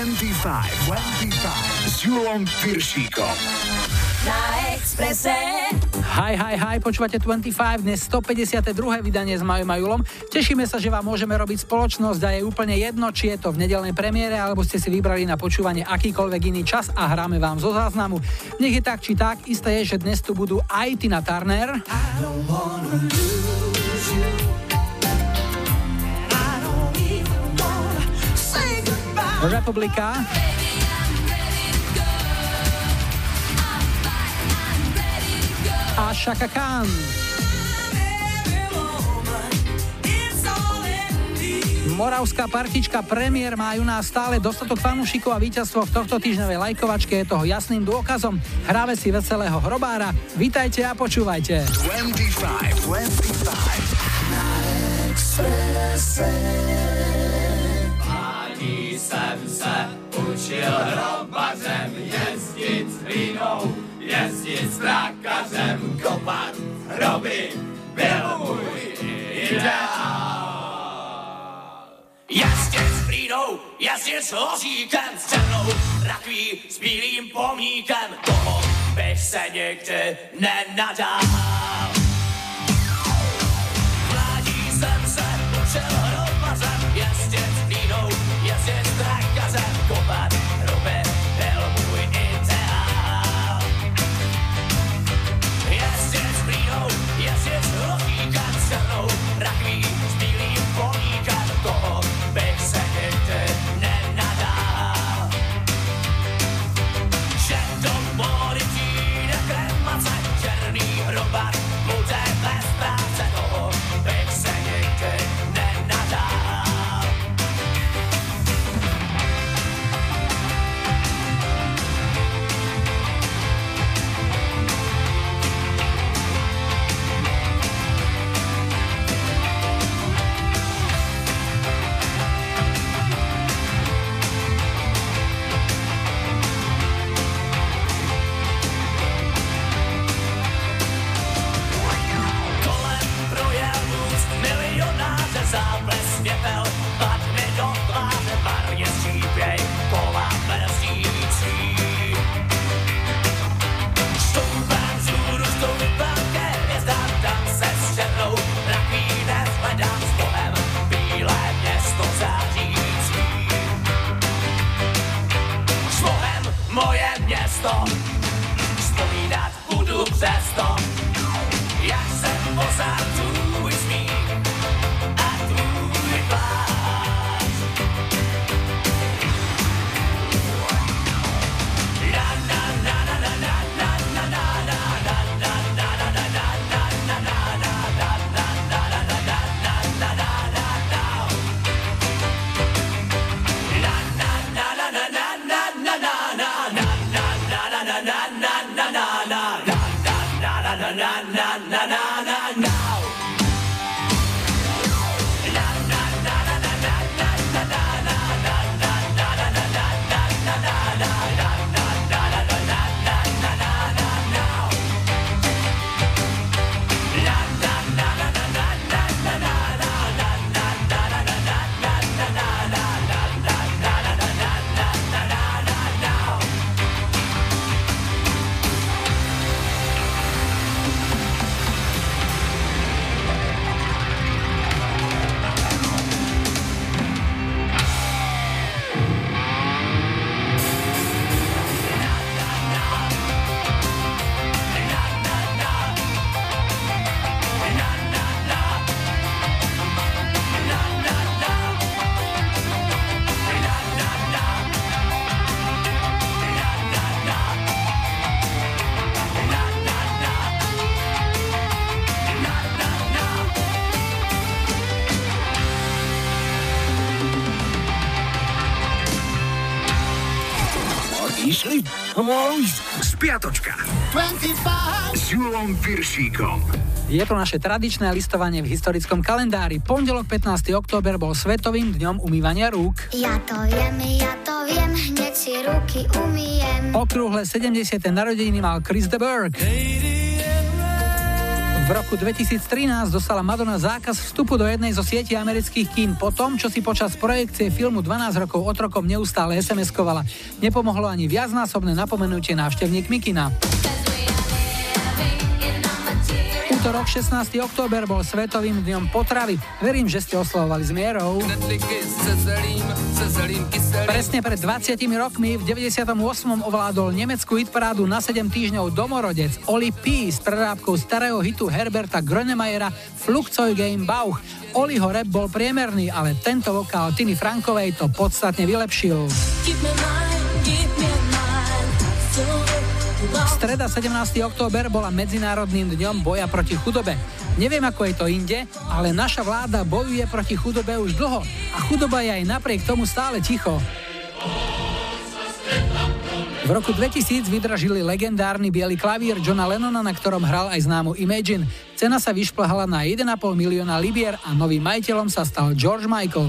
25, 25 s Julom Piršíkom. Na Exprese. Hi, hi, hi, počúvate 25, dnes 152. vydanie s Majom a Julom. Tešíme sa, že vám môžeme robiť spoločnosť a je úplne jedno, či je to v nedelnej premiére, alebo ste si vybrali na počúvanie akýkoľvek iný čas a hráme vám zo záznamu. Nech je tak či tak, isté je, že dnes tu budú aj Tina Turner. Republika. A Shaka Khan. Moravská partička Premiér majú nás stále dostatok fanúšikov a víťazstvo v tohto týždňovej lajkovačke je toho jasným dôkazom. Hráme si veselého hrobára. Vítajte a počúvajte. 25, 25. Jsem se učil hrobařem jezdit s hlínou, jezdit s trakařem, kopat hroby, byl můj ideál. Jezdit s hlínou, jezdit s hoříkem, s černou rakví, s bílým pomníkem, toho bych se nikdy nenadal. Mládí jsem se Piršíkom. Je to naše tradičné listovanie v historickom kalendári. Pondelok 15. október bol Svetovým dňom umývania rúk. Ja to viem, ja to viem, hneď si ruky umýjem. Okrúhle 70. narodeniny mal Chris de Burgh. V V roku 2013 dostala Madonna zákaz vstupu do jednej zo sietí amerických kín po tom, čo si počas projekcie filmu 12 rokov otrokom neustále SMS-kovala. Nepomohlo ani viacnásobné napomenutie návštevníkmi kina útorok 16. október bol Svetovým dňom potravy. Verím, že ste oslovovali s mierou. Presne pred 20 rokmi v 98. ovládol nemeckú hitparádu na 7 týždňov domorodec Oli P. s prerábkou starého hitu Herberta Grönemeyera Flugzeug Game Bauch. Oliho rap bol priemerný, ale tento vokál Tiny Frankovej to podstatne vylepšil. Keep me Streda 17. október bola Medzinárodným dňom boja proti chudobe. Neviem, ako je to inde, ale naša vláda bojuje proti chudobe už dlho a chudoba je aj napriek tomu stále ticho. V roku 2000 vydražili legendárny biely klavír Johna Lennona, na ktorom hral aj známu Imagine. Cena sa vyšplhala na 1,5 milióna libier a novým majiteľom sa stal George Michael.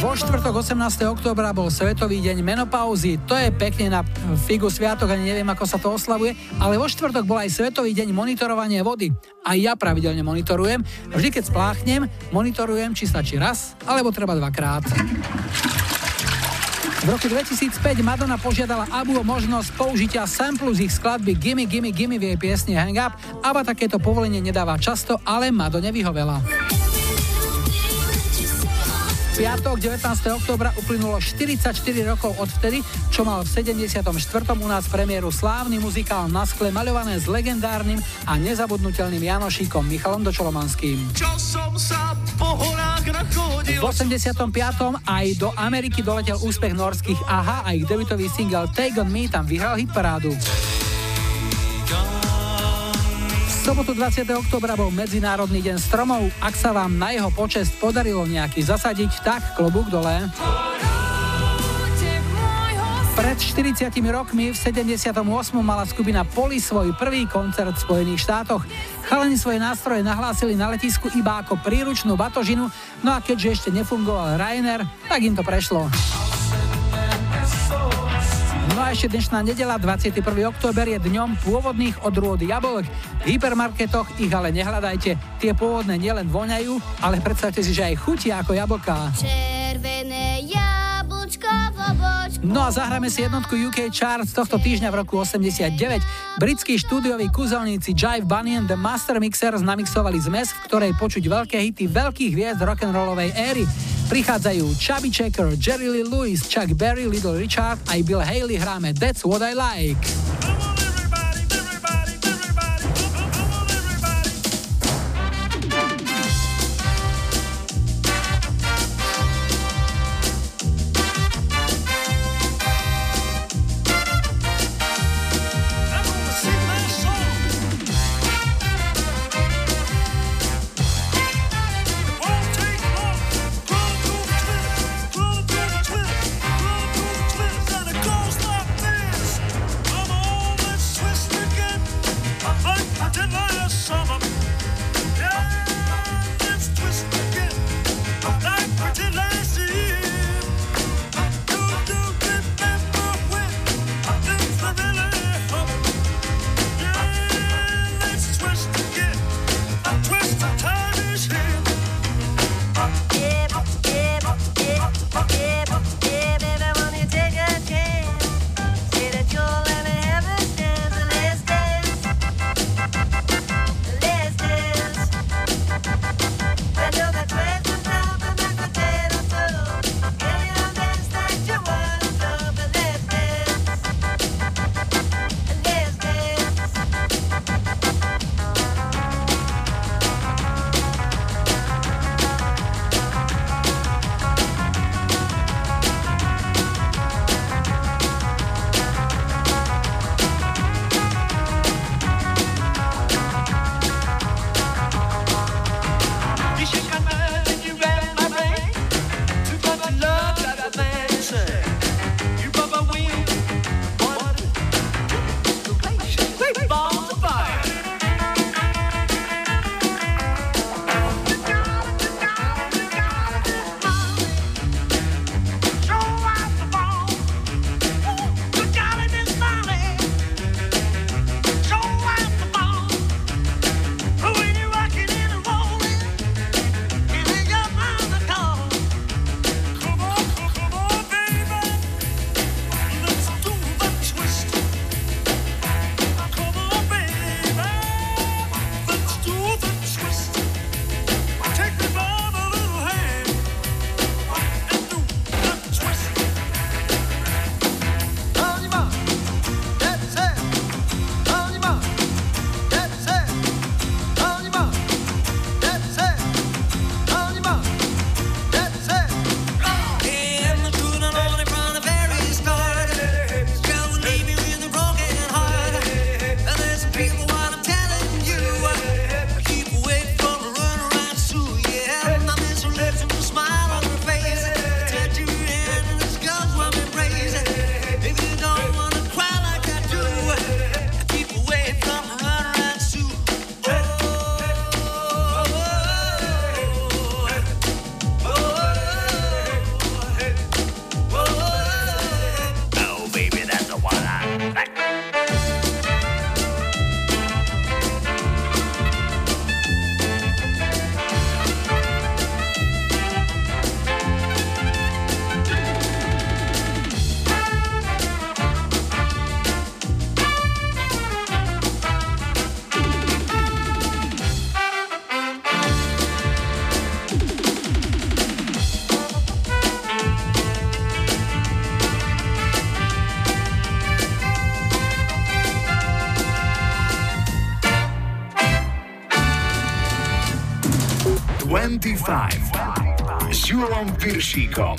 Vo štvrtok 18. októbra bol Svetový deň menopauzy. To je pekne na figu sviatok, ani neviem, ako sa to oslavuje, ale vo štvrtok bol aj Svetový deň monitorovania vody. A ja pravidelne monitorujem. Vždy, keď spláchnem, monitorujem, či stačí raz, alebo treba dvakrát. V roku 2005 Madonna požiadala Abu o možnosť použitia samplu z ich skladby Gimme Gimme Gimme v jej piesni Hang Up. Aba takéto povolenie nedáva často, ale Madone vyhovela piatok 19. oktobra uplynulo 44 rokov od vtedy, čo mal v 74. u nás premiéru slávny muzikál na skle maľované s legendárnym a nezabudnutelným Janošíkom Michalom Dočolomanským. V 85. aj do Ameriky doletel úspech norských AHA a ich debutový single Take On Me tam vyhral hitparádu sobotu 20. oktobra bol Medzinárodný deň stromov. Ak sa vám na jeho počest podarilo nejaký zasadiť, tak klobúk dole. Pred 40 rokmi v 78. mala skupina Poli svoj prvý koncert v Spojených štátoch. Chalani svoje nástroje nahlásili na letisku iba ako príručnú batožinu, no a keďže ešte nefungoval Rainer, tak im to prešlo. A ešte dnešná nedela, 21. október je dňom pôvodných odrôd jablok. V hypermarketoch ich ale nehľadajte. Tie pôvodné nielen voňajú, ale predstavte si, že aj chutia ako jablká. Červené No a zahráme si jednotku UK Charts tohto týždňa v roku 89. Britskí štúdioví kúzelníci Jive Bunny and The Master Mixers namixovali zmes, v ktorej počuť veľké hity veľkých hviezd rock'n'rollovej éry. Prichádzajú Chubby Checker, Jerry Lee Lewis, Chuck Berry, Little Richard aj Bill Haley hráme That's What I Like. 25 s Julom Piršíkom.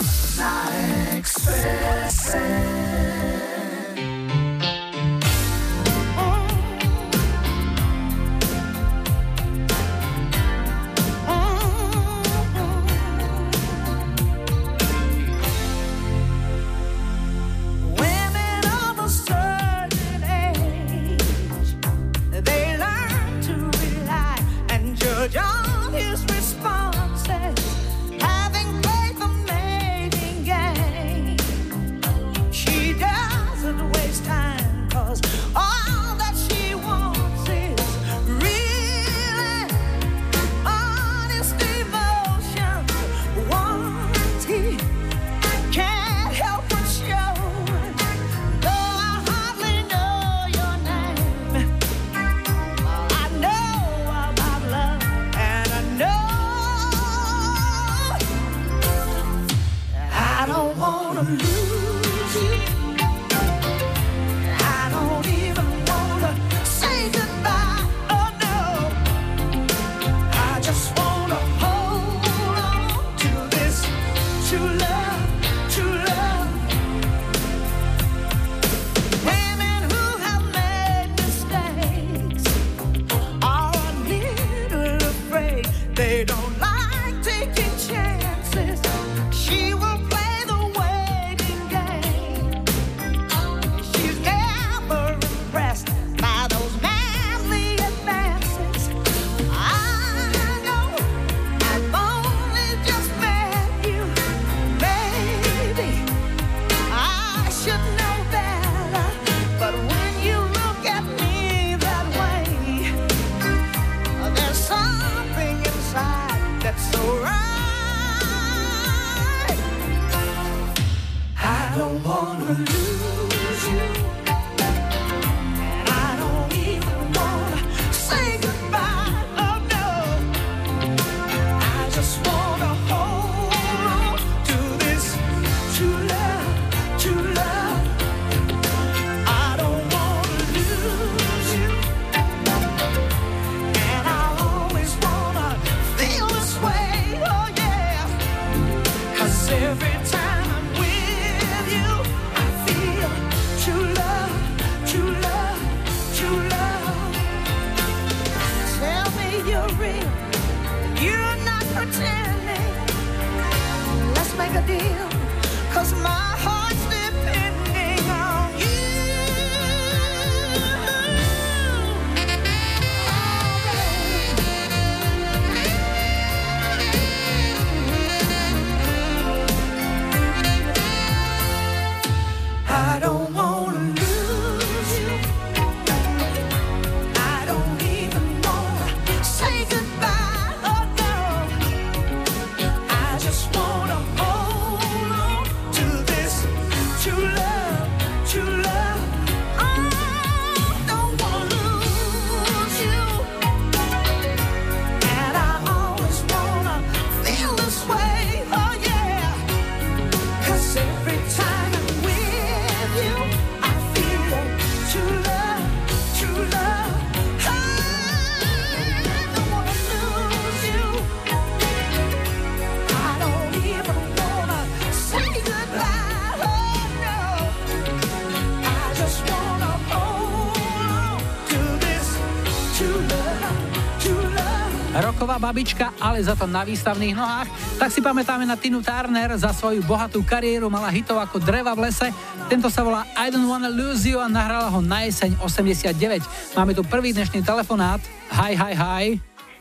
Babička, ale za to na výstavných nohách, tak si pamätáme na Tinu Turner, za svoju bohatú kariéru mala hitov ako Dreva v lese. Tento sa volá I Don't Wanna Lose You a nahrala ho na jeseň 89. Máme tu prvý dnešný telefonát. Hi, hi, hi.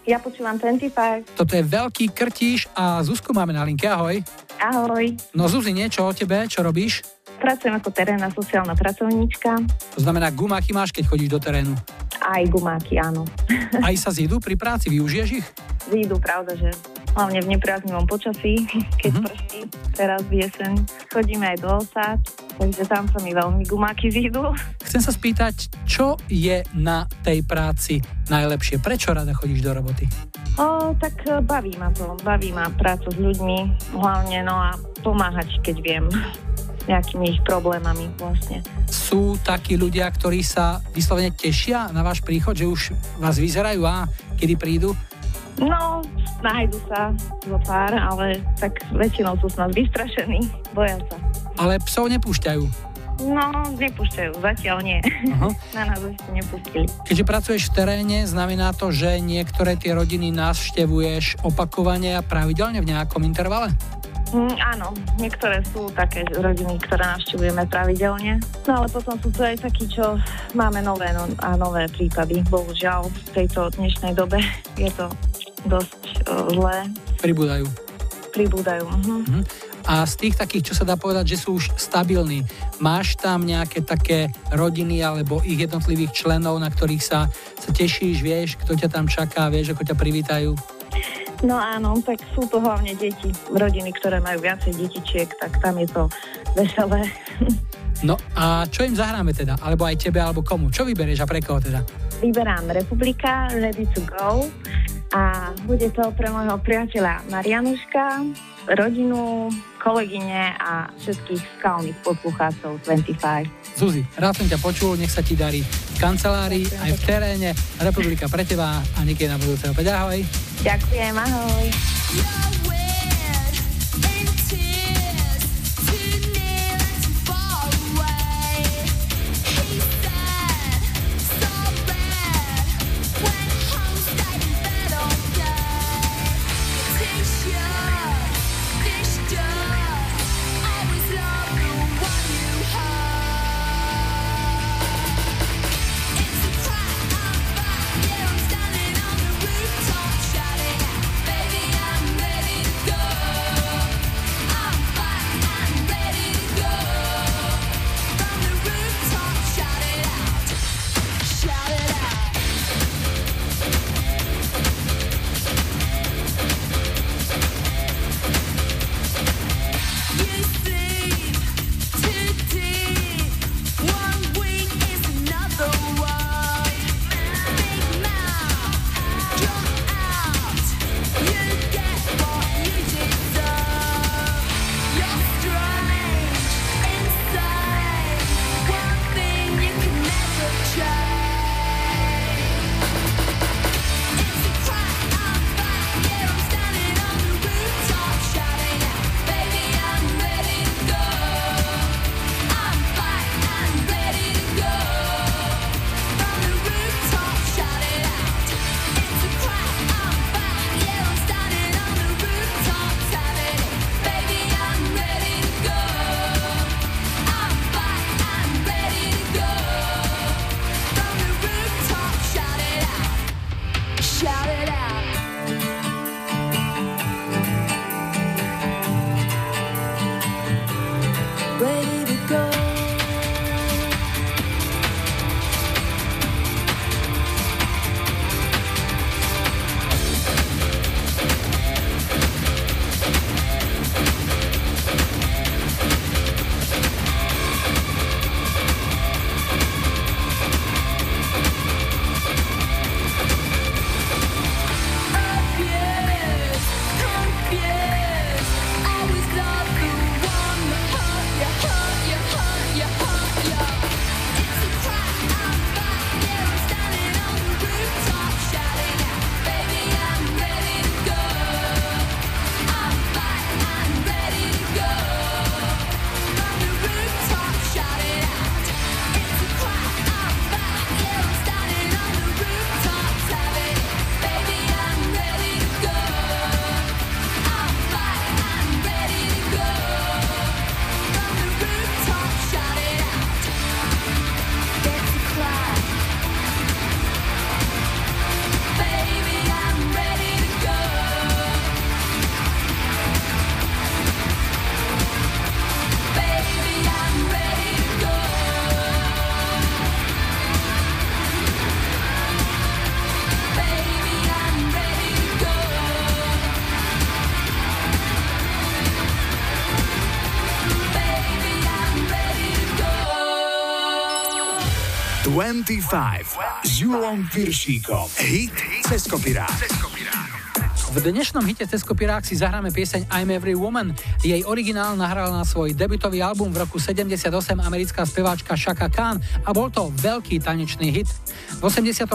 Ja počúvam 25. Toto je veľký krtíš a Zuzku máme na linke, ahoj. Ahoj. No Zuzi, niečo o tebe, čo robíš? Pracujem ako terénna sociálna pracovníčka. To znamená, gumáky máš, keď chodíš do terénu? Aj gumáky, áno. Aj sa zídu pri práci, využiješ ich? Zídu, pravda, že hlavne v nepriaznivom počasí, keď uh-huh. prší, teraz v jeseň. Chodíme aj do osád, takže tam sa mi veľmi gumáky zídu. Chcem sa spýtať, čo je na tej práci najlepšie? Prečo rada chodíš do roboty? O, tak e, baví ma to, baví ma práca s ľuďmi, hlavne no a pomáhať, keď viem nejakými ich problémami vlastne. Sú takí ľudia, ktorí sa vyslovene tešia na váš príchod, že už vás vyzerajú a kedy prídu? No, nájdu sa zo pár, ale tak väčšinou sú snad vystrašení, boja sa. Ale psov nepúšťajú. No, nepúšťajú, zatiaľ nie. Aha. Na nás ešte nepustili. Keďže pracuješ v teréne, znamená to, že niektoré tie rodiny navštevuješ opakovane a pravidelne v nejakom intervale? Mm, áno, niektoré sú také rodiny, ktoré navštevujeme pravidelne. No ale potom sú tu aj takí, čo máme nové no, a nové prípady. Bohužiaľ, v tejto dnešnej dobe je to dosť uh, zlé. Pribúdajú. Pribúdajú. Mhm. A z tých takých, čo sa dá povedať, že sú už stabilní, máš tam nejaké také rodiny alebo ich jednotlivých členov, na ktorých sa, sa tešíš, vieš, kto ťa tam čaká, vieš, ako ťa privítajú? No áno, tak sú to hlavne deti. Rodiny, ktoré majú viacej detičiek, tak tam je to veselé. No a čo im zahráme teda? Alebo aj tebe, alebo komu? Čo vyberieš a pre koho teda? Vyberám Republika, Ready to Go a bude to pre môjho priateľa Marianuška, rodinu, kolegyne a všetkých skalných poslucháčov 25. Zuzi, rád som ťa počul, nech sa ti darí v kancelárii, aj v teréne. Republika pre teba a Niky na budúce opäť ahoj. Ďakujem, ahoj. 25 s Julom Piršíkom. Hit cez. V dnešnom hite cez si zahráme pieseň I'm Every Woman. Jej originál nahrala na svoj debutový album v roku 78 americká speváčka Shaka Khan a bol to veľký tanečný hit. V 89.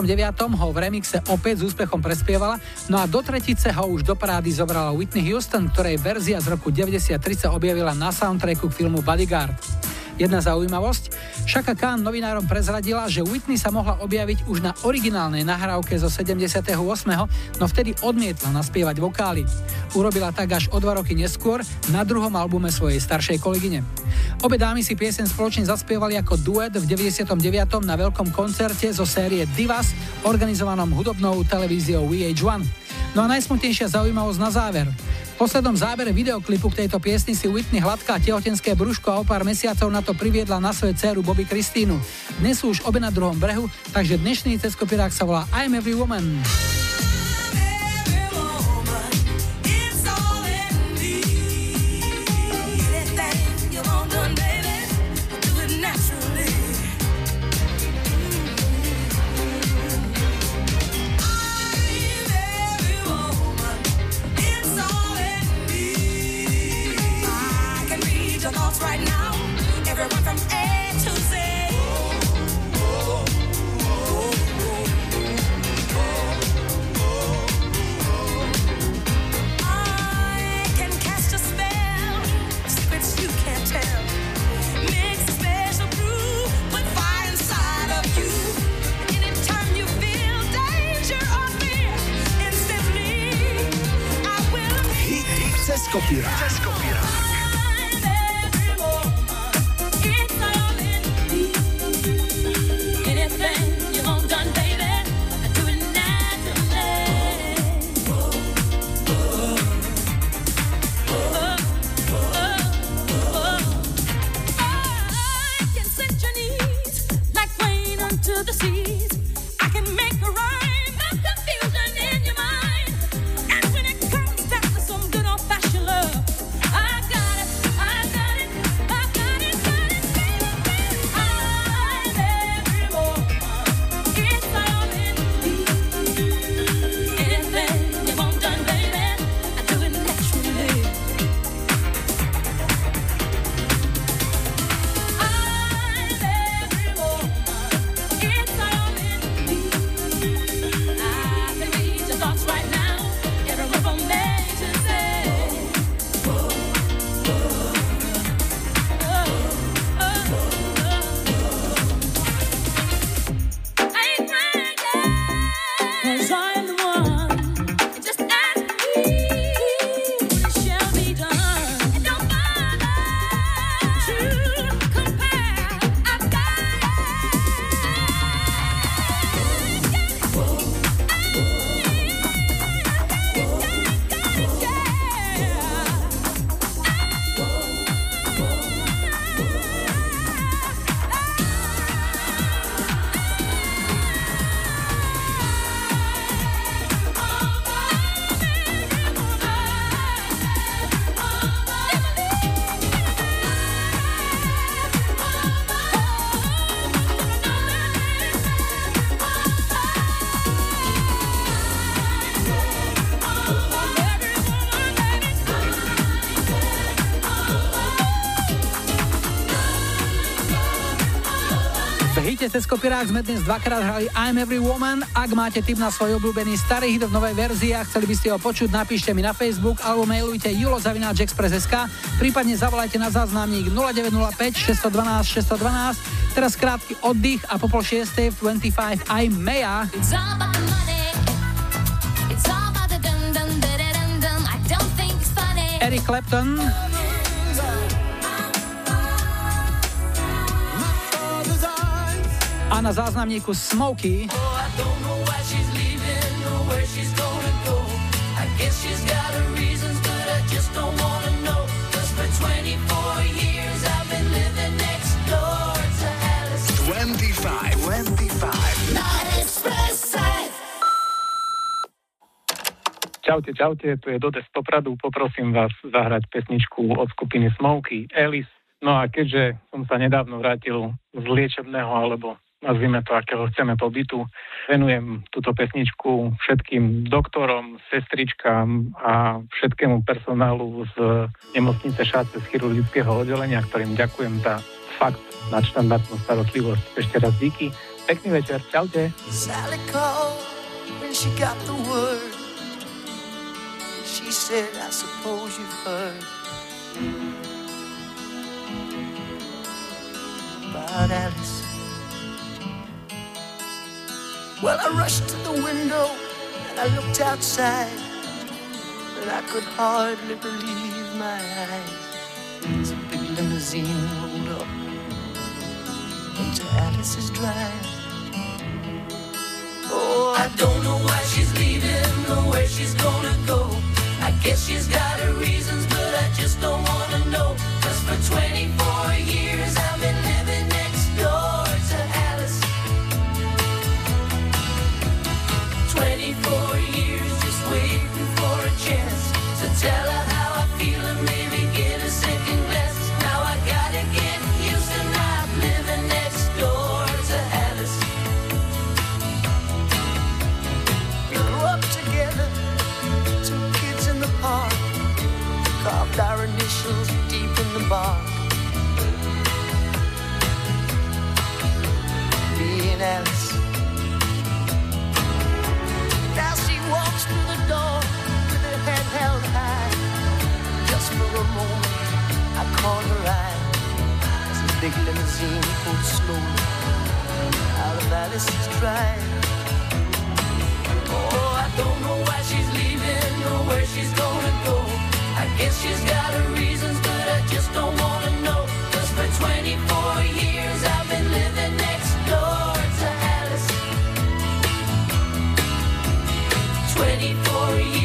ho v remixe opäť s úspechom prespievala, no a do tretice ho už do parády zobrala Whitney Houston, ktorej verzia z roku 93 sa objavila na soundtracku k filmu Bodyguard. Jedna zaujímavosť, Shaka Khan novinárom prezradila, že Whitney sa mohla objaviť už na originálnej nahrávke zo 78., no vtedy odmietla naspievať vokály. Urobila tak až o dva roky neskôr na druhom albume svojej staršej kolegyne. Obe dámy si piesen spoločne zaspievali ako duet v 99. na veľkom koncerte zo série Divas, organizovanom hudobnou televíziou VH1. No a najsmutnejšia zaujímavosť na záver. V poslednom zábere videoklipu k tejto piesni si Whitney hladká tehotenské brúško a o pár mesiacov na to priviedla na svoju dceru Bobby Kristínu. Dnes sú už obe na druhom brehu, takže dnešný ceskopirák sa volá I'm Every Woman. V hite cez kopirák sme dnes dvakrát hrali I'm Every Woman. Ak máte tip na svoj obľúbený starý hit v novej verzii a chceli by ste ho počuť, napíšte mi na Facebook alebo mailujte julozavináčexpress.sk prípadne zavolajte na záznamník 0905 612 612. Teraz krátky oddych a po pol šiestej v 25 aj Meja. It's all 25. Na Expresse. Čaute, čaute, tu je Dode z Popradu. Poprosím vás zahrať pesničku od skupiny Smokey, Alice. No a keďže som sa nedávno vrátil z liečebného alebo nazvime to, akého chceme pobytu. Venujem túto pesničku všetkým doktorom, sestričkám a všetkému personálu z nemocnice Šáce z chirurgického oddelenia, ktorým ďakujem za fakt nadštandardnú starostlivosť. Ešte raz díky. Pekný večer. Čaute. Sally Alice. Well, I rushed to the window and I looked outside, and I could hardly believe my eyes. As a big limousine rolled up into Alice's drive. Oh, I don't know why she's leaving or where she's gonna go. I guess she's got her reasons, but I just don't wanna know. Cause for 24 years I've big limousine pulled slowly out of Alice's drive. Oh, I don't know why she's leaving or where she's gonna go. I guess she's got her reasons, but I just don't wanna know. Cause for 24 years I've been living next door to Alice. 24 years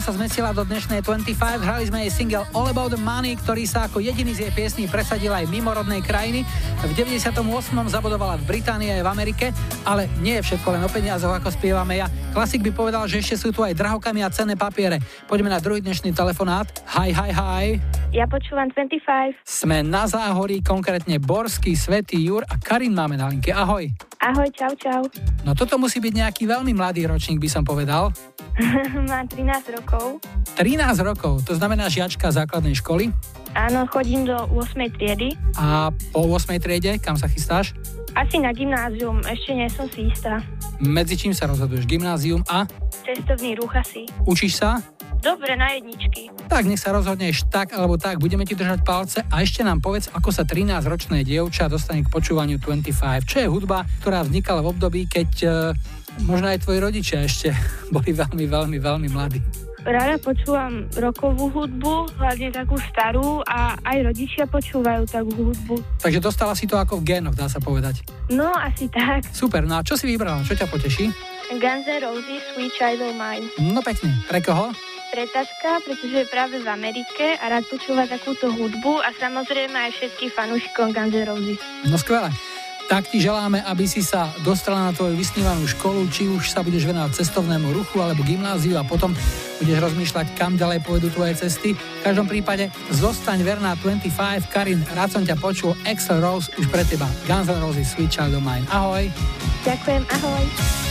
Sa zmestila do dnešnej 25. Hrali sme jej single All About the Money, ktorý sa ako jediný z jej piesní presadil aj mimo rodnej krajiny. V 98. zabodovala v Británii aj v Amerike, ale nie je všetko len o peniazoch, ako spieva Mea. Klasik by povedal, že ešte sú tu aj drahokamy a cenné papiere. Poďme na druhý dnešný telefonát. Hi, hi, hi. Ja počúvam 25. Sme na záhorí, konkrétne Borský, Svetý Jur a Karin máme na linke. Ahoj. Ahoj, čau, čau. No toto musí byť nejaký veľmi mladý ročník, by som povedal. Mám 13 rokov. 13 rokov, to znamená žiačka základnej školy. Áno, chodím do 8. triedy. A po 8. triede, kam sa chystáš? Asi na gymnázium, ešte nie som si istá. Medzi čím sa rozhoduješ? Gymnázium a Cestovný ruch asi. učíš sa? Dobre, na jedničky. Tak nech sa rozhodneš tak alebo tak, budeme ti držať palce a ešte nám povedz, ako sa 13-ročné dievča dostane k počúvaniu 25, čo je hudba, ktorá vznikala v období, keď e, možno aj tvoji rodičia ešte boli veľmi, veľmi, veľmi mladí. Rada počúvam rokovú hudbu, hlavne takú starú a aj rodičia počúvajú takú hudbu. Takže dostala si to ako v génoch, dá sa povedať. No, asi tak. Super, no a čo si vybrala? Čo ťa poteší? Guns N' Roses, Sweet Child of Mine. No pekne. Pre koho? Pretačka, pretože je práve v Amerike a rád počúva takúto hudbu a samozrejme aj všetkých fanúšikov Guns N' Roses. No skvelé. Tak ti želáme, aby si sa dostala na tvoju vysnívanú školu, či už sa budeš venovať cestovnému ruchu alebo gymnáziu a potom budeš rozmýšľať, kam ďalej pôjdu tvoje cesty. V každom prípade zostaň verná 25. Karin, rád som ťa počul. Excel Rose už pre teba. Guns N' Roses, Sweet Child of Mine. Ahoj. Ďakujem, ahoj.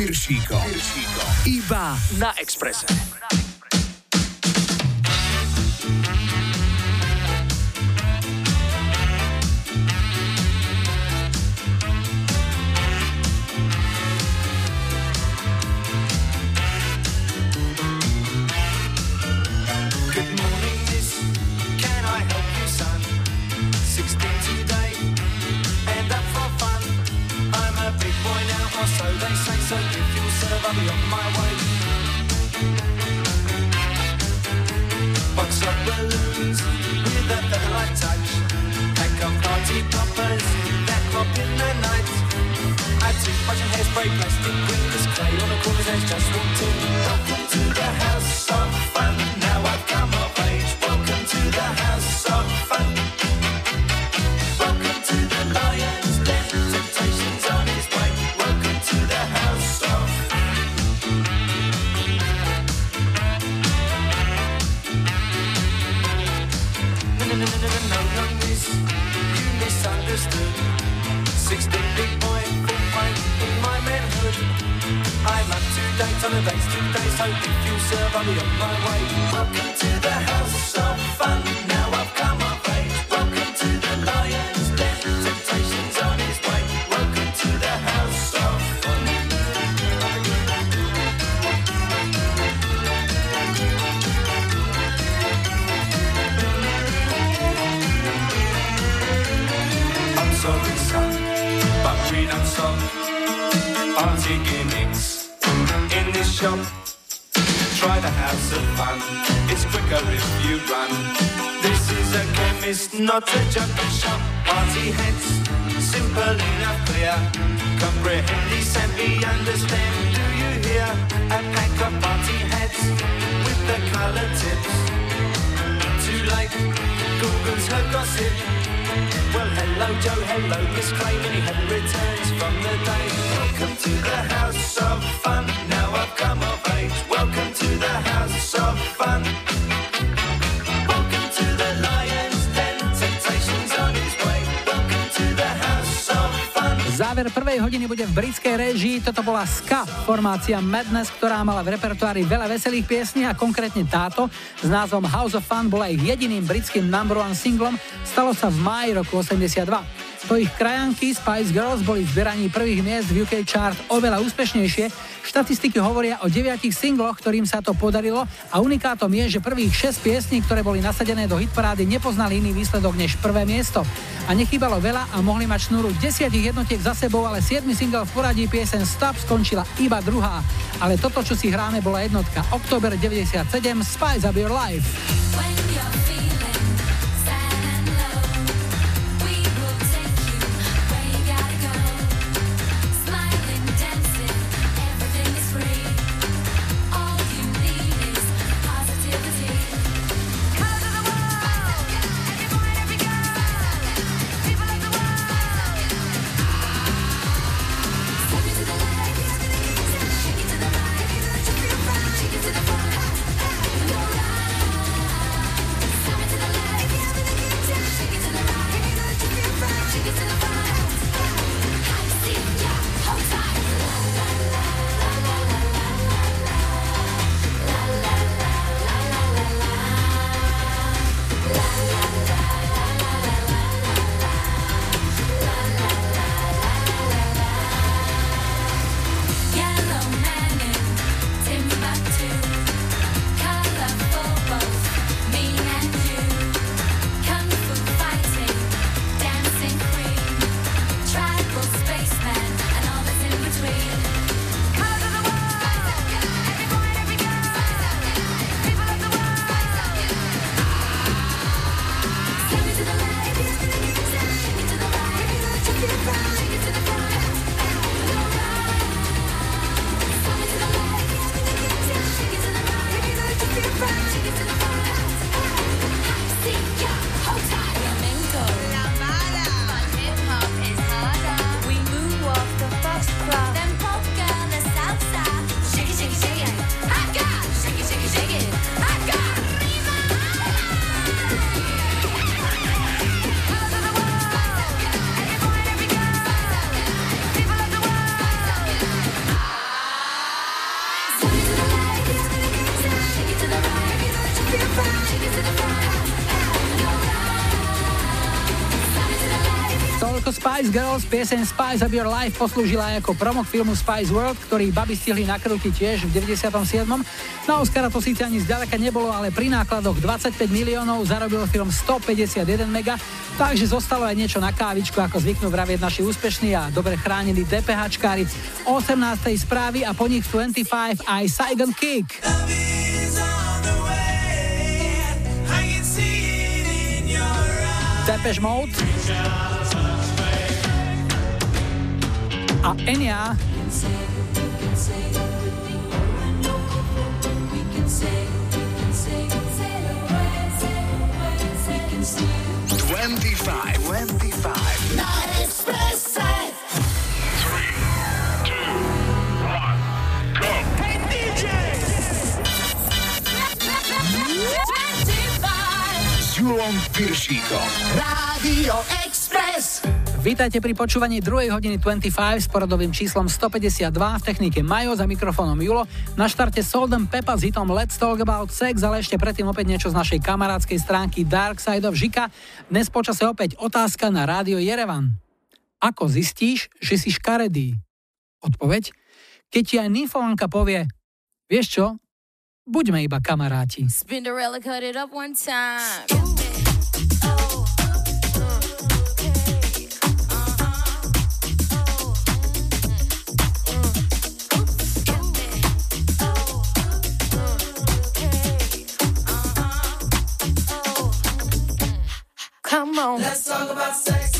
Piršíkom. Iba na Exprese. 16 big boy, full pint in my manhood. I'm up to date on the dates today, so if you serve, I'll be on my way. Welcome to the house of fun. Run. This is a chemist, not a junkie shop. Party heads, simple enough, clear. Comprehend this and be understand. Do you hear? A pack of party heads with the color tips. Too late, Google's her gossip. Well, hello, Joe, hello, Miss Clayman. He had returns from the day. Welcome to the house of fun. Now I've come of age. Welcome to the house of fun. Záver prvej hodiny bude v britskej réžii. Toto bola Ska, formácia Madness, ktorá mala v repertoári veľa veselých piesní a konkrétne táto s názvom House of Fun bola ich jediným britským number one singlom. Stalo sa v máji roku 82. To ich krajanky Spice Girls boli zberaní prvých miest v UK chart oveľa úspešnejšie. Štatistiky hovoria o deviatich singloch, ktorým sa to podarilo a unikátom je, že prvých 6 piesní, ktoré boli nasadené do hitparády, nepoznali iný výsledok než prvé miesto. A nechýbalo veľa a mohli mať šnúru desiatich jednotiek za sebou, ale 7 single v poradí piesen Stop skončila iba druhá. Ale toto, čo si hráme, bola jednotka. Oktober 97, Spice Up Your Life. ako Spice Girls, pieseň Spice Up Your Life poslúžila ako promo k filmu Spice World, ktorý baby stihli nakrútiť tiež v 97. Na Oscara to síce ani zďaleka nebolo, ale pri nákladoch 25 miliónov zarobil film 151 mega, takže zostalo aj niečo na kávičku, ako zvyknú vravieť naši úspešní a dobre chránili DPHčkári. 18. správy a po nich 25 aj Saigon Kick. Depeche Mode a Enya Twenty-five. Twenty-five. Na Expresse. S Julom Piršíkom. Rádio Express. Vítajte pri počúvaní 2. hodiny 25 s poradovým číslom 152 v technike Majo za mikrofónom Julo. Na štarte Solden Pepa s hitom Let's Talk About Sex, ale ešte predtým opäť niečo z našej kamarádskej stránky Dark Side of Žika. Dnes počase opäť otázka na rádio Jerevan. Ako zistíš, že si škaredý? Odpoveď? Keď ti aj nymfomanka povie, vieš čo, buďme iba kamaráti. Spinderella cut it up one time. Come on. Let's talk about sex,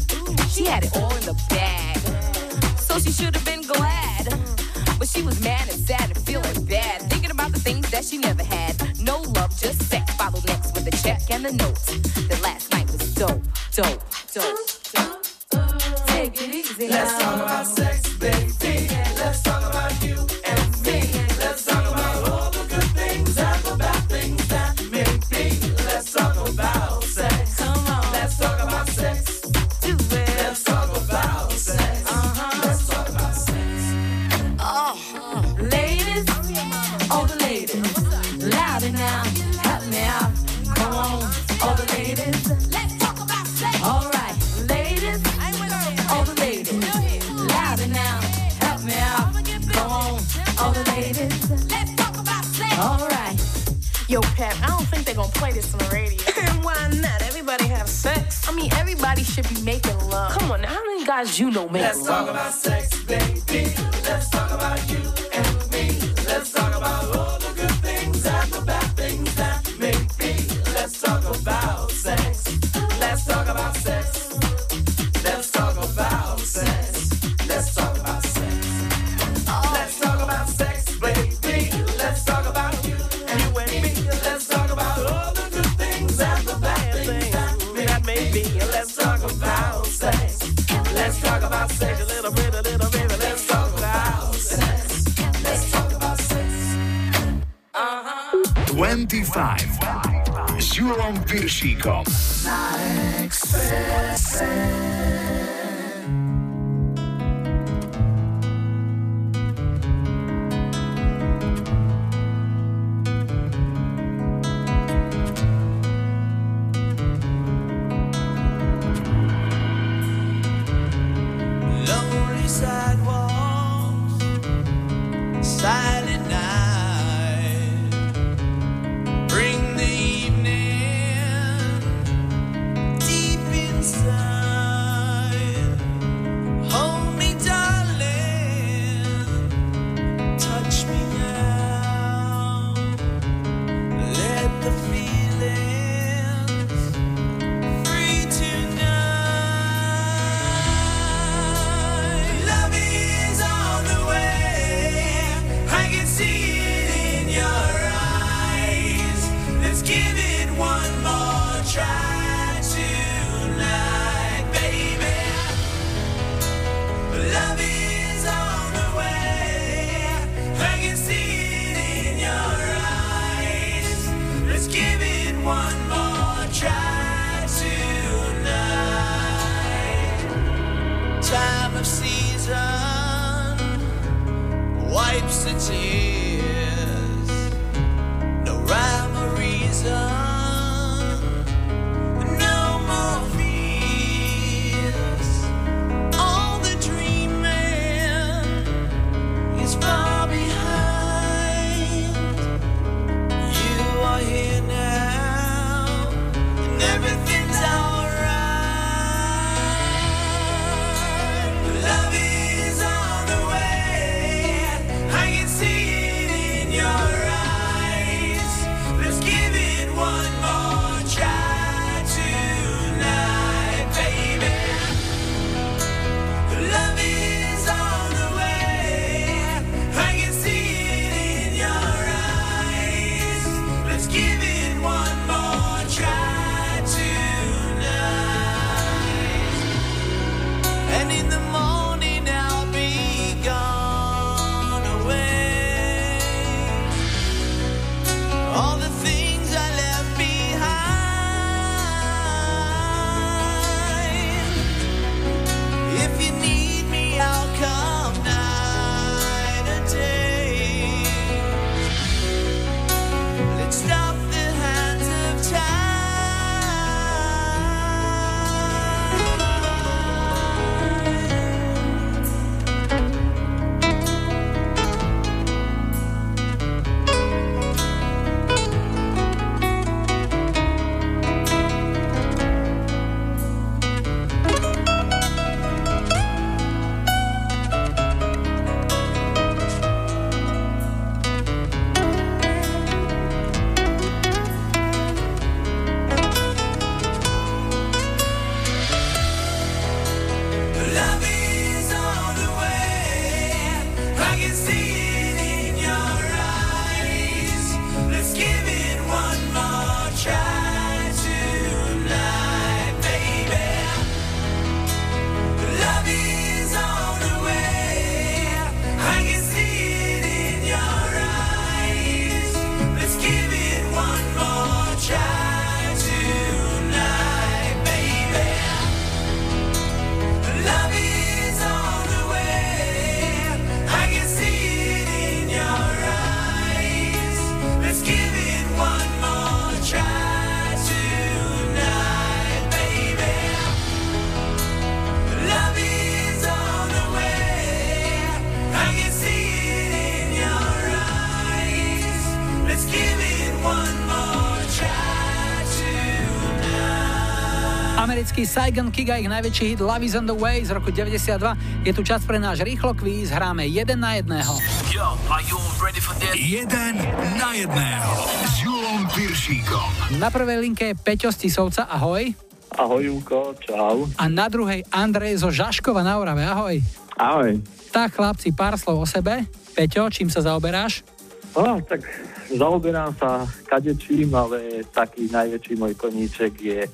Americký Saigon Kick a ich najväčší hit Love is on the way z roku 92. Je tu čas pre náš rýchlo kvíz, hráme jeden na jedného. Yo, are you ready for this? Jeden na jedného s Julom Piršíkom. Na prvej linke je Peťo z Tisovca, ahoj. Ahoj Júko, čau. A na druhej Andrej zo Žaškova na Orave, ahoj. Ahoj. Tak chlapci, pár slov o sebe. Peťo, čím sa zaoberáš? Á, tak zaoberám sa kadečím, ale taký najväčší môj koníček je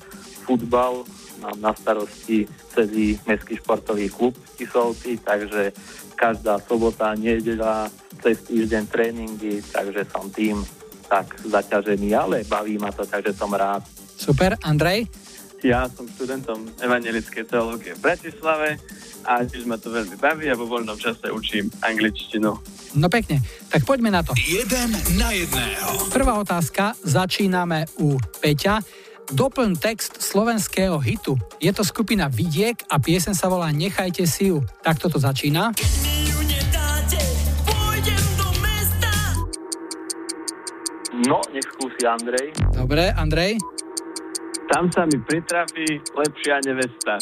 futbal. Mám na starosti celý mestský športový klub v Tisovci, takže každá sobota, nedeľa, cez týždeň tréningy, takže som tým tak zaťažený, ale baví ma to, takže som rád. Super, Andrej? Ja som študentom evangelickej teológie v Bratislave a tiež ma to veľmi baví a vo voľnom čase učím angličtinu. No pekne, tak poďme na to. Jeden na jedného. Prvá otázka, začíname u Peťa. Doplň text slovenského hitu. Je to skupina Vidiek a piesen sa volá Nechajte si ju. Takto to začína. No, nech skúsi Andrej. Dobre, Andrej? Tam sa mi pritrafí lepšia nevesta.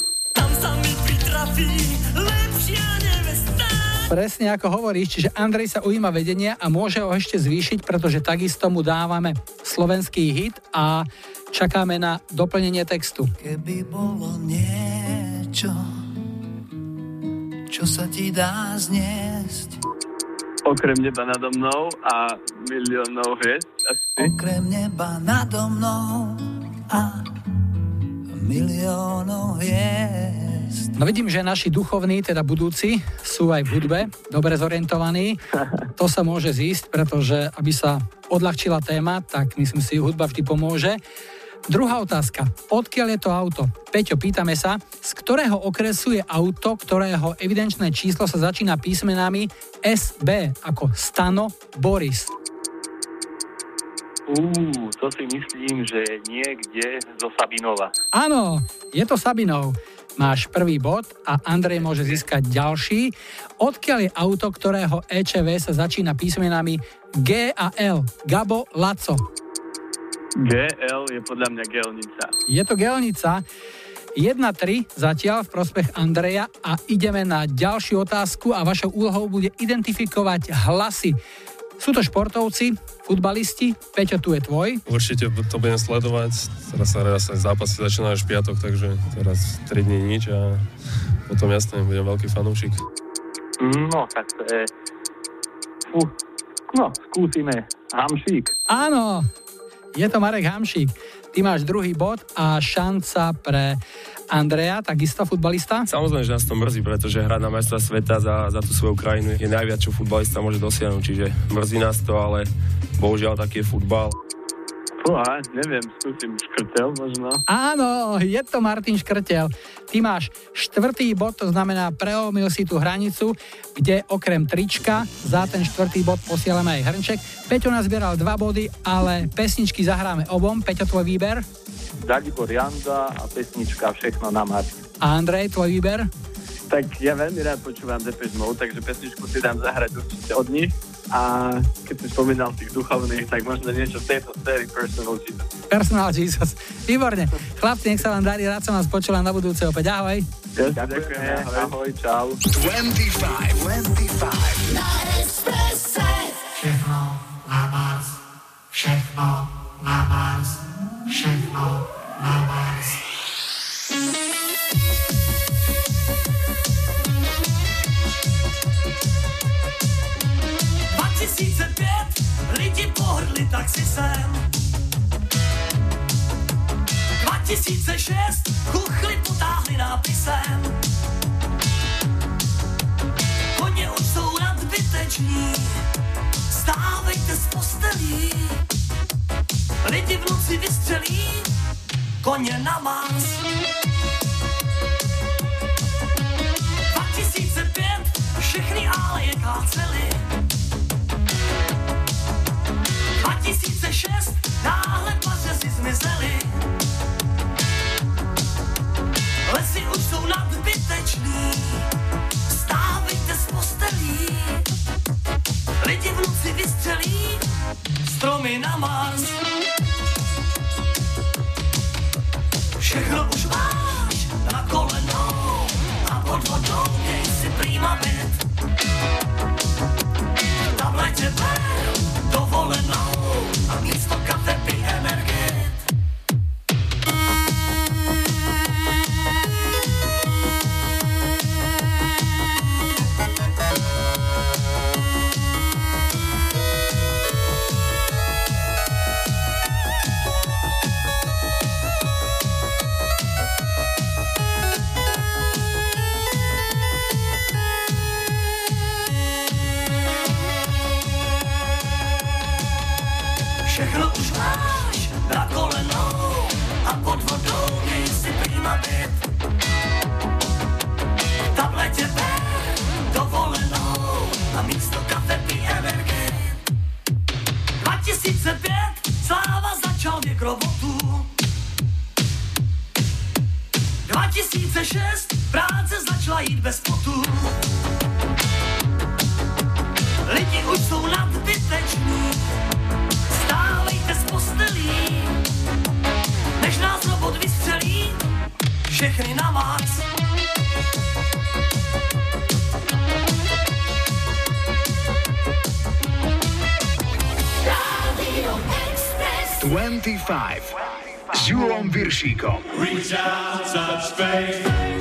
Presne ako hovoríš, čiže Andrej sa ujíma vedenia a môže ho ešte zvýšiť, pretože takisto mu dávame slovenský hit a čakáme na doplnenie textu. Keby bolo niečo, čo sa ti dá zniesť. Okrem neba nado mnou a miliónov hviezd. Okrem neba nado mnou a miliónov hviezd. No vidím, že naši duchovní, teda budúci, sú aj v hudbe, dobre zorientovaní. To sa môže zísť, pretože aby sa odľahčila téma, tak myslím si, hudba vždy pomôže. Druhá otázka. Odkiaľ je to auto? Peťo, pýtame sa, z ktorého okresu je auto, ktorého evidenčné číslo sa začína písmenami SB, ako Stano Boris. Uú, to si myslím, že niekde zo Sabinova. Áno, je to Sabinov. Máš prvý bod a Andrej môže získať ďalší. Odkiaľ je auto, ktorého EČV sa začína písmenami G a L? Gabo Laco. GL je podľa mňa gelnica. Je to Gelnica. 1-3 zatiaľ v prospech Andreja a ideme na ďalšiu otázku a vašou úlohou bude identifikovať hlasy. Sú to športovci, futbalisti. Peťo, tu je tvoj. Určite to budem sledovať. Teraz sa raz zápasy začínajú až v piatok, takže teraz 3 dní nič a potom jasne, budem veľký fanúšik. No, tak to je... Fú. No, skúsime. Hamšík. Áno, je to Marek Hamšík. Ty máš druhý bod a šanca pre Andreja, takisto futbalista. Samozrejme, že nás to mrzí, pretože hrať na majstra sveta za, za tú svoju krajinu je najviac, čo futbalista môže dosiahnuť, čiže mrzí nás to, ale bohužiaľ taký je futbal. Fúha, neviem, skúsim škrtel možno. Áno, je to Martin Škrtel. Ty máš štvrtý bod, to znamená preomil si tú hranicu, kde okrem trička za ten štvrtý bod posielame aj hrnček. Peťo nazbieral dva body, ale pesničky zahráme obom. Peťo, tvoj výber. Dalibor Janda a pesnička Všechno na Mars. A Andrej, tvoj výber. Tak ja veľmi rád počúvam Depeche Mode, takže pesničku si dám zahrať určite od nich. A keď si spomínal tých duchovných, tak možno niečo z tejto série Personal Jesus. Personal Jesus. Výborne. Chlapci, nech sa vám darí, rád som vás počula na budúce opäť. Ahoj. Ďakujeme, ahoj, čau. 25, 25. Na Expresse. Všechno na Mars. Všechno na Mars. Všechno na Mars. 2005, lidi pohrdli, tak si sem. 2006, kuchli potáhli nápisem. Koně už jsou nadbyteční, stávejte z postelí. Lidi v noci vystřelí, koně na Mars. 2005, všechny áleje kácely. 2006 náhle pařezi zmizely. Lesy už jsou nadbytečný, stávejte z postelí. Lidi v noci vystřelí, stromy na Mars. Všechno už máš na kolenou a pod vodou měj si prýma byt. Tam letě ber 25 s Julom Viršíkom. Reach out, touch faith.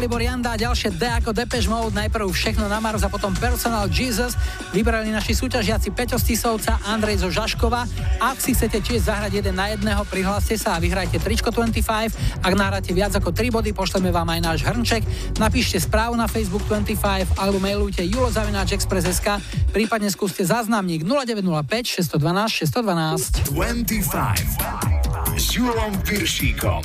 Dalibor Janda, ďalšie D ako Depeche Mode, najprv Všechno na Mars a potom Personal Jesus. Vybrali naši súťažiaci Peťo Stisovca, Andrej zo Žaškova. Ak si chcete tiež zahrať jeden na jedného, prihláste sa a vyhrajte tričko 25. Ak náhrate viac ako 3 body, pošleme vám aj náš hrnček. Napíšte správu na Facebook 25 alebo mailujte julozavináčexpress.sk, prípadne skúste záznamník 0905 612 612. 25 s Julom Piršíkom.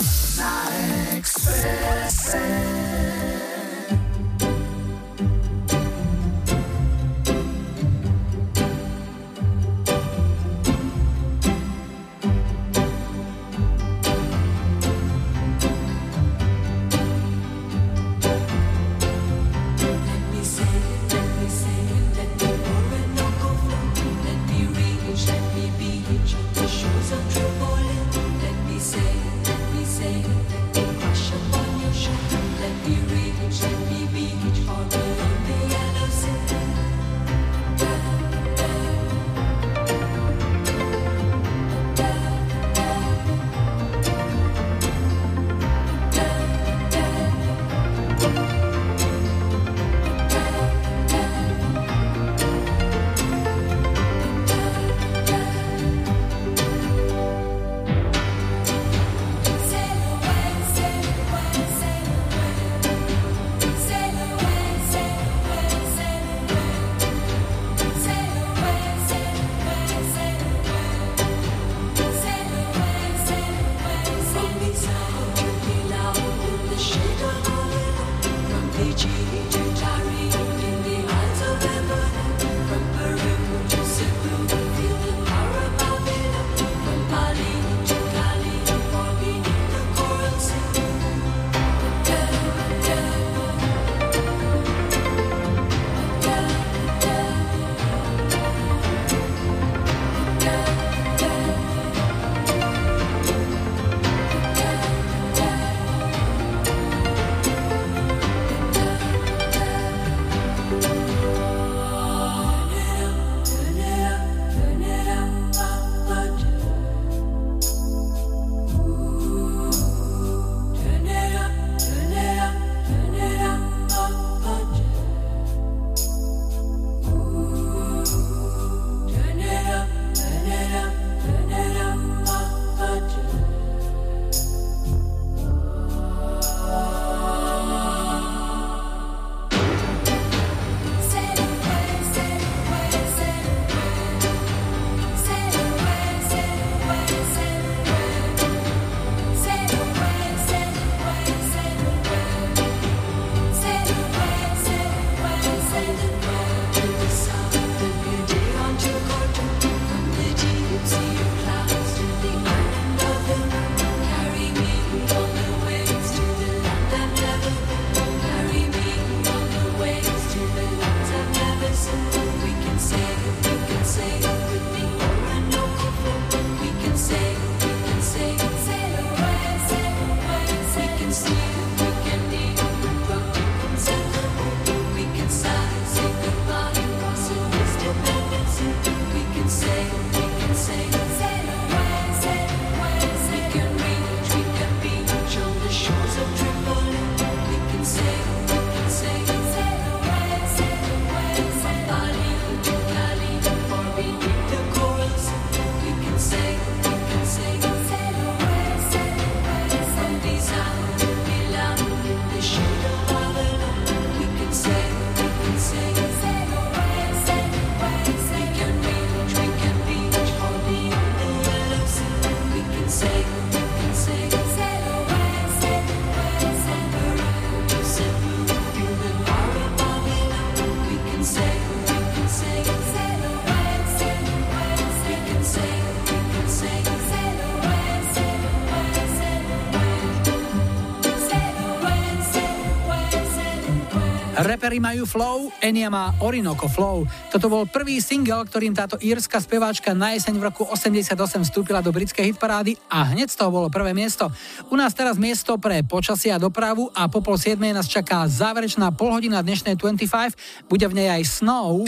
Reperi majú flow, Enia má Orinoco Flow. Toto bol prvý single, ktorým táto írska speváčka na jeseň v roku 88 vstúpila do britskej hitparády a hneď z toho bolo prvé miesto. U nás teraz miesto pre počasie a dopravu a po pol siedmej nás čaká záverečná polhodina dnešnej 25. Bude v nej aj Snow.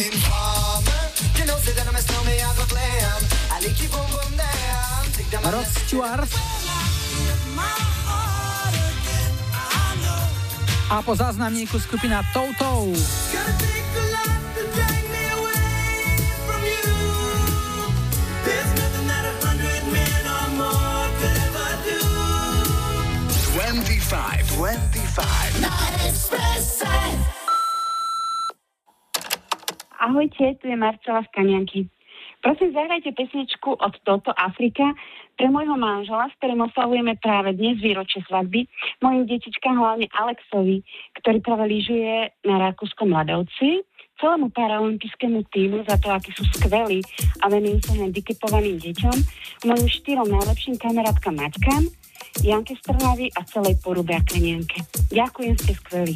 Rod Stewart. A po záznamníku skupina Toto. Ahojte, tu je Marcela z Kanianky. Prosím, zahrajte pesničku od Toto Afrika pre môjho manžela, s ktorým oslavujeme práve dnes výročie svadby, mojim detičkám, hlavne Alexovi, ktorý práve lyžuje na Rakúskom ľadovci, celému paralympijskému týmu za to, akí sú skvelí a venujú sa handicapovaným deťom, mojim štyrom najlepším kamarátkam Maťkám, Janke Strnavy a celej porube a. Ďakujem, ste skvelí.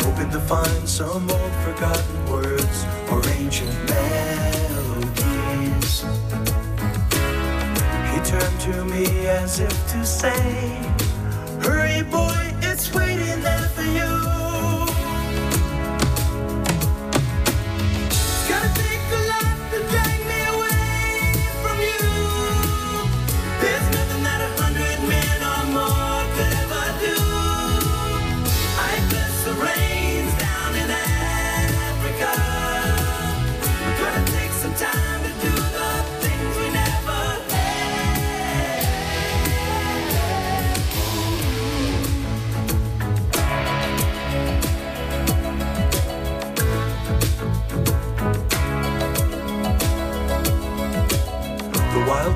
hoping to find some old forgotten words or ancient melodies. He turned to me as if to say, Hurry, boy, it's waiting there for you.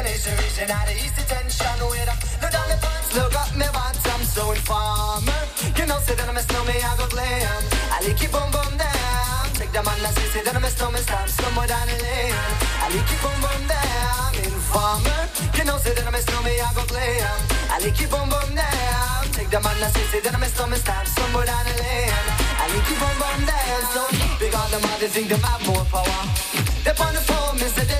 Destination. Region at the east detention. Where the look down the pants, look up me bottom, so informer. You know, say that I'm a snowman, I go glam. I like it boom boom down. Take the man that say, say that I'm a snowman, stop somewhere down the lane. I like it boom boom down. Informer. You know, say that I'm a snowman, I go glam. I like it boom boom down. Take the man that say, say that I'm a snowman, stop somewhere down the lane. I like it boom boom down. So big on them, they think them have more power. They on the phone, me say they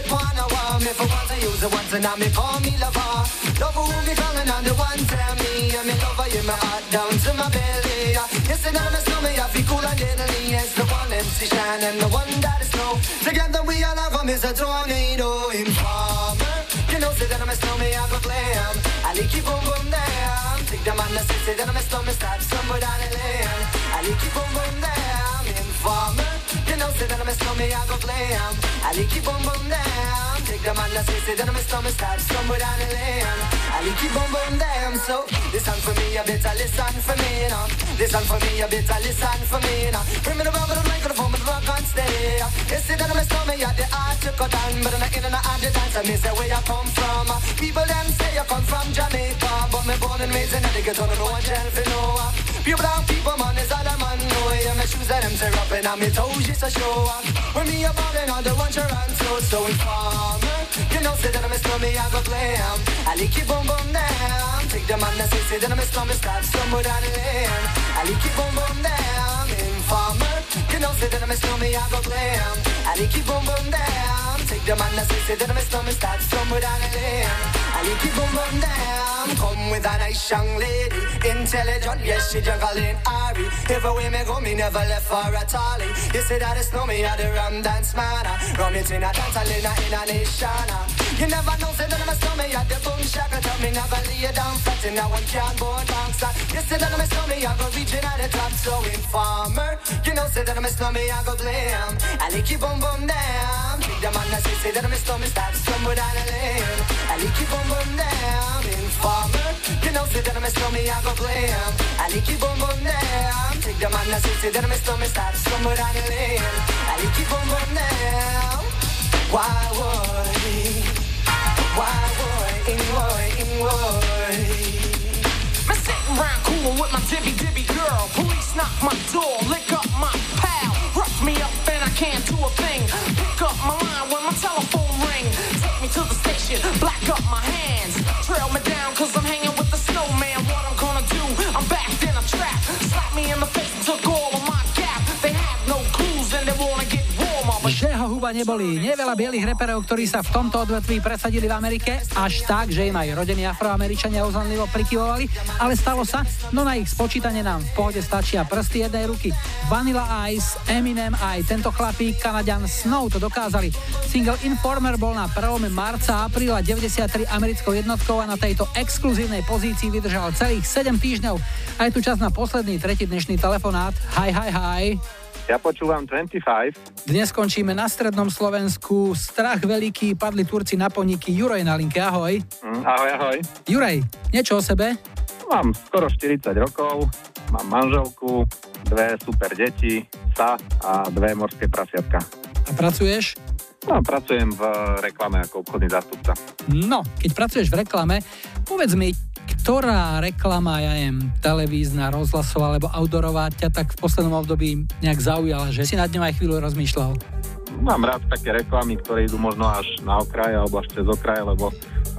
want me for once I use it once and now me call me lover. Love who me calling on the one tell me I'm in love in my heart down to my belly. Yes, and I'm a snowman, I feel cool and deadly. Yes, the one MC shine and the one that is snow. Together we all have 'em is a tornado informer. You know, say that I'm a snowman, I go glam. I like it boom boom down. Take the man that say, say that I'm a snowman, start somewhere down the lane. I like it boom boom down. Informer. You know, say that I'm a snowman, I go. I it boom boom down. Take the man say, say that I'm a snowman, somewhere down the lane. I like it down. So listen for me, you better listen for me, you know. Listen for me, you better listen for me, you know. Bring me the rubber, the microphone, but rock and stay. You say that I'm a snowman, you the art to cut down, but I'm not in and out the dance. Me say where you come from. People them say you come from Jamaica, but me born and raised in the ghetto, no one tell for no. Pure brown people, man, is all a man know. Yeah, my shoes and them tear up and on me toes just a show up. When me a ballin' on the one run so so informer. You know, say that I'm a snowman, I go glam. I like it boom boom down. Take the man that say, say that I'm a snowman, start somewhere down the lane. I like it boom boom down. Informer. You know, say that I'm a snowman, I go glam. I like it boom boom down. Take the man that say, say that I'm a snowman, start somewhere down the lane. I like it boom boom down. With a nice young lady, intelligent, yes she jungle in Ari. Everywhere me go, me never left for a tally. You say that it's no me, I the rum dance man. Rum it in a dance, I in a in a nation. You never know, say that I'm a snowman, at the boom shaka. Tell me never lay down flat in a one can board bounce. You say that I'm a snowman, I go reaching at the top, so informer. You know, say that I'm a snowman, I go blame. I like it boom boom down. Big the man that say, say that I'm a snowman, start somewhere down the lane. I like it boom boom down. Informer. You know, say that I'm a snowman, I go blame. I like it boom boom down. Take the man that say, say that I'm a snowman, start somewhere down the lane. I like it boom boom down. Why would? Why would? Why would he? I'm sitting round coolin' with my dibby dibby girl. Police knock my door, lick up my pal. Rough me up and I can't do a thing. Pick up my line when my telephone ring. Take me to the station, Huba neboli. Nie veľa bielých reperov, ktorí sa v tomto odvetví presadili v Amerike, až tak, že im aj rodení afroameričania ozanlivo prikyvovali, ale stalo sa, no na ich spočítanie nám v pohode stačia prsty jednej ruky. Vanilla Ice, Eminem aj tento chlapík, Kanadian Snow to dokázali. Single Informer bol na prelome marca a apríla 93 americkou jednotkou a na tejto exkluzívnej pozícii vydržal celých 7 týždňov. A je tu čas na posledný, tretí dnešný telefonát. Hi, hi, hi. Ja počúvam 25. Dnes skončíme na strednom Slovensku. Strach veľký, padli Turci na poniky. Juraj na linke, ahoj. Mm, ahoj, ahoj. Juraj, niečo o sebe? Mám skoro 40 rokov, mám manželku, dve super deti, psa a dve morské prasiatka. A pracuješ? No, pracujem v reklame ako obchodný zástupca. No, keď pracuješ v reklame, povedz mi, ktorá reklama, ja neviem, televízna, rozhlasová alebo outdoorová ťa tak v poslednom období nejak zaujala, že si nad ňou aj chvíľu rozmýšľal? Mám rád také reklamy, ktoré idú možno až na okraj alebo až cez okraj, lebo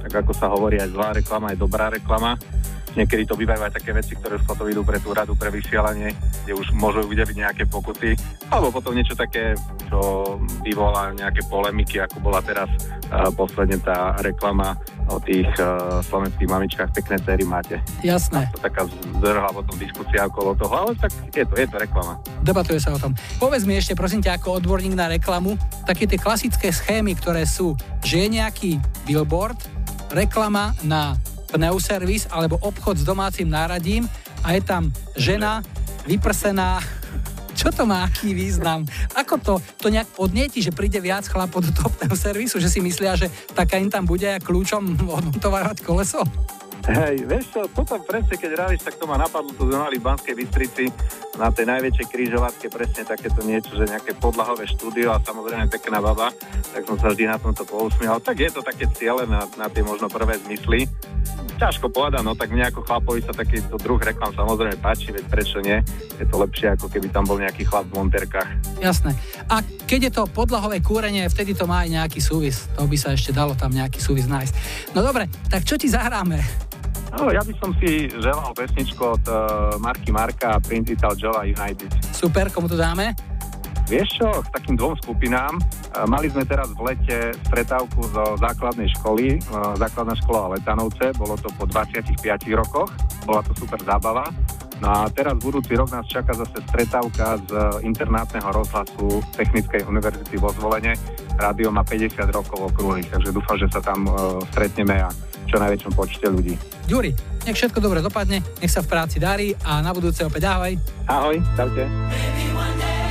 tak ako sa hovorí, aj zlá reklama, aj dobrá reklama. Niekedy to bývajú aj také veci, ktoré potom idú pre tú radu pre vysielanie, kde už môžu udeliť nejaké pokuty, alebo potom niečo také, čo vyvolá nejaké polemiky, ako bola teraz uh, posledne tá reklama o tých uh, slovenských mamičkách pekné cery máte. Jasné. To taká zdrhla potom diskusia okolo toho, ale tak je to, je to reklama. Debatuje sa o tom. Povedz mi ešte, prosím ťa, ako odborník na reklamu, také tie klasické schémy, ktoré sú, že je nejaký billboard, reklama na pneuservis alebo obchod s domácim náradím a je tam žena vyprsená. Čo to má aký význam? Ako to, to nejak podnieti, že príde viac chlapov do topného servisu, že si myslia, že taká im tam bude kľúčom odmontovať koleso? Hej, vieš čo, toto presne, keď ráviš, tak to ma napadlo, to sme mali v Banskej Bystrici na tej najväčšej križovatke, presne takéto niečo, že nejaké podlahové štúdio a samozrejme pekná baba, tak som sa vždy na tomto pousmial. Tak je to také ciele na, na tie možno prvé zmysly. Ťažko povedať, no tak mne ako chlapovi sa takýto druh reklam samozrejme páči, veď prečo nie? Je to lepšie, ako keby tam bol nejaký chlap v monterkách. Jasné. A keď je to podlahové kúrenie, vtedy to má aj nejaký súvis. To by sa ešte dalo tam nejaký súvis nájsť. No dobre, tak čo ti zahráme? No, ja by som si želal pesničku od uh, Marky Marka a Principal Joe United. Super, komu to dáme? Vieš čo, k takým dvom skupinám. Uh, mali sme teraz v lete stretávku zo základnej školy, uh, základná škola Letanovce, bolo to po 25 rokoch, bola to super zábava. No a teraz budúci rok nás čaká zase stretávka z internátneho rozhlasu Technickej univerzity vo Zvolene. Rádio má 50 rokov okrúhly, takže dúfam, že sa tam uh, stretneme a čo najväčšom počte ľudí. Ďuri, nech všetko dobre dopadne, nech sa v práci darí a na budúce opäť ahoj. Ahoj, čaute. Maybe one day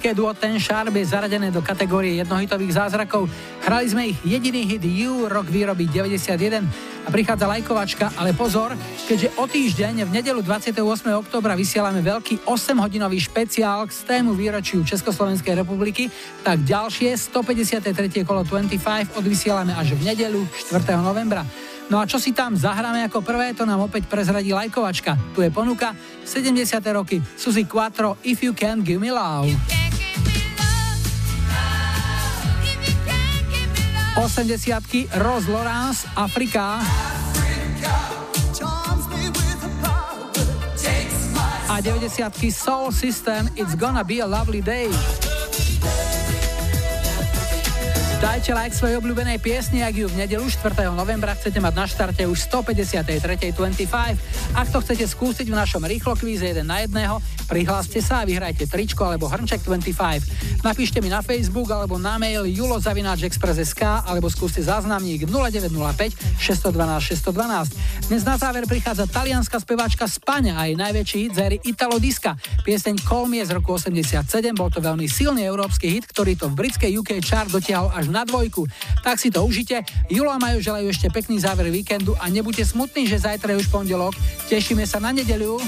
Holandské duo Ten Sharp je zaradené do kategórie jednohitových zázrakov. Hrali sme ich jediný hit You, rok výroby 91 a prichádza lajkovačka, ale pozor, keďže o týždeň v nedelu 28. oktobra vysielame veľký 8-hodinový špeciál k tému výročiu Československej republiky, tak ďalšie 153. kolo 25 odvysielame až v nedelu 4. novembra. No a čo si tam zahráme ako prvé, to nám opäť prezradí lajkovačka. Tu je ponuka 70. roky Suzy Quattro If You Can Give Me Love. 80 Rose Lawrence Afrika a 90 Soul System It's Gonna Be a Lovely Day. Dajte like svojej obľúbenej piesni, ak ju v nedelu 4. novembra chcete mať na štarte už 153.25. Ak to chcete skúsiť v našom rýchlo kvíze 1 na jedného, Prihláste sa a vyhrajte tričko alebo hrnček 25. Napíšte mi na Facebook alebo na mail julozavináčexpress.sk alebo skúste záznamník 0905 612 612. Dnes na záver prichádza talianská speváčka Spaňa a jej najväčší hit z Italo Disca. Pieseň Call Me z roku 87, bol to veľmi silný európsky hit, ktorý to v britskej UK chart dotiahol až na dvojku. Tak si to užite. Julo a Majo želajú ešte pekný záver víkendu a nebuďte smutní, že zajtra je už pondelok. Tešíme sa na nedeľu.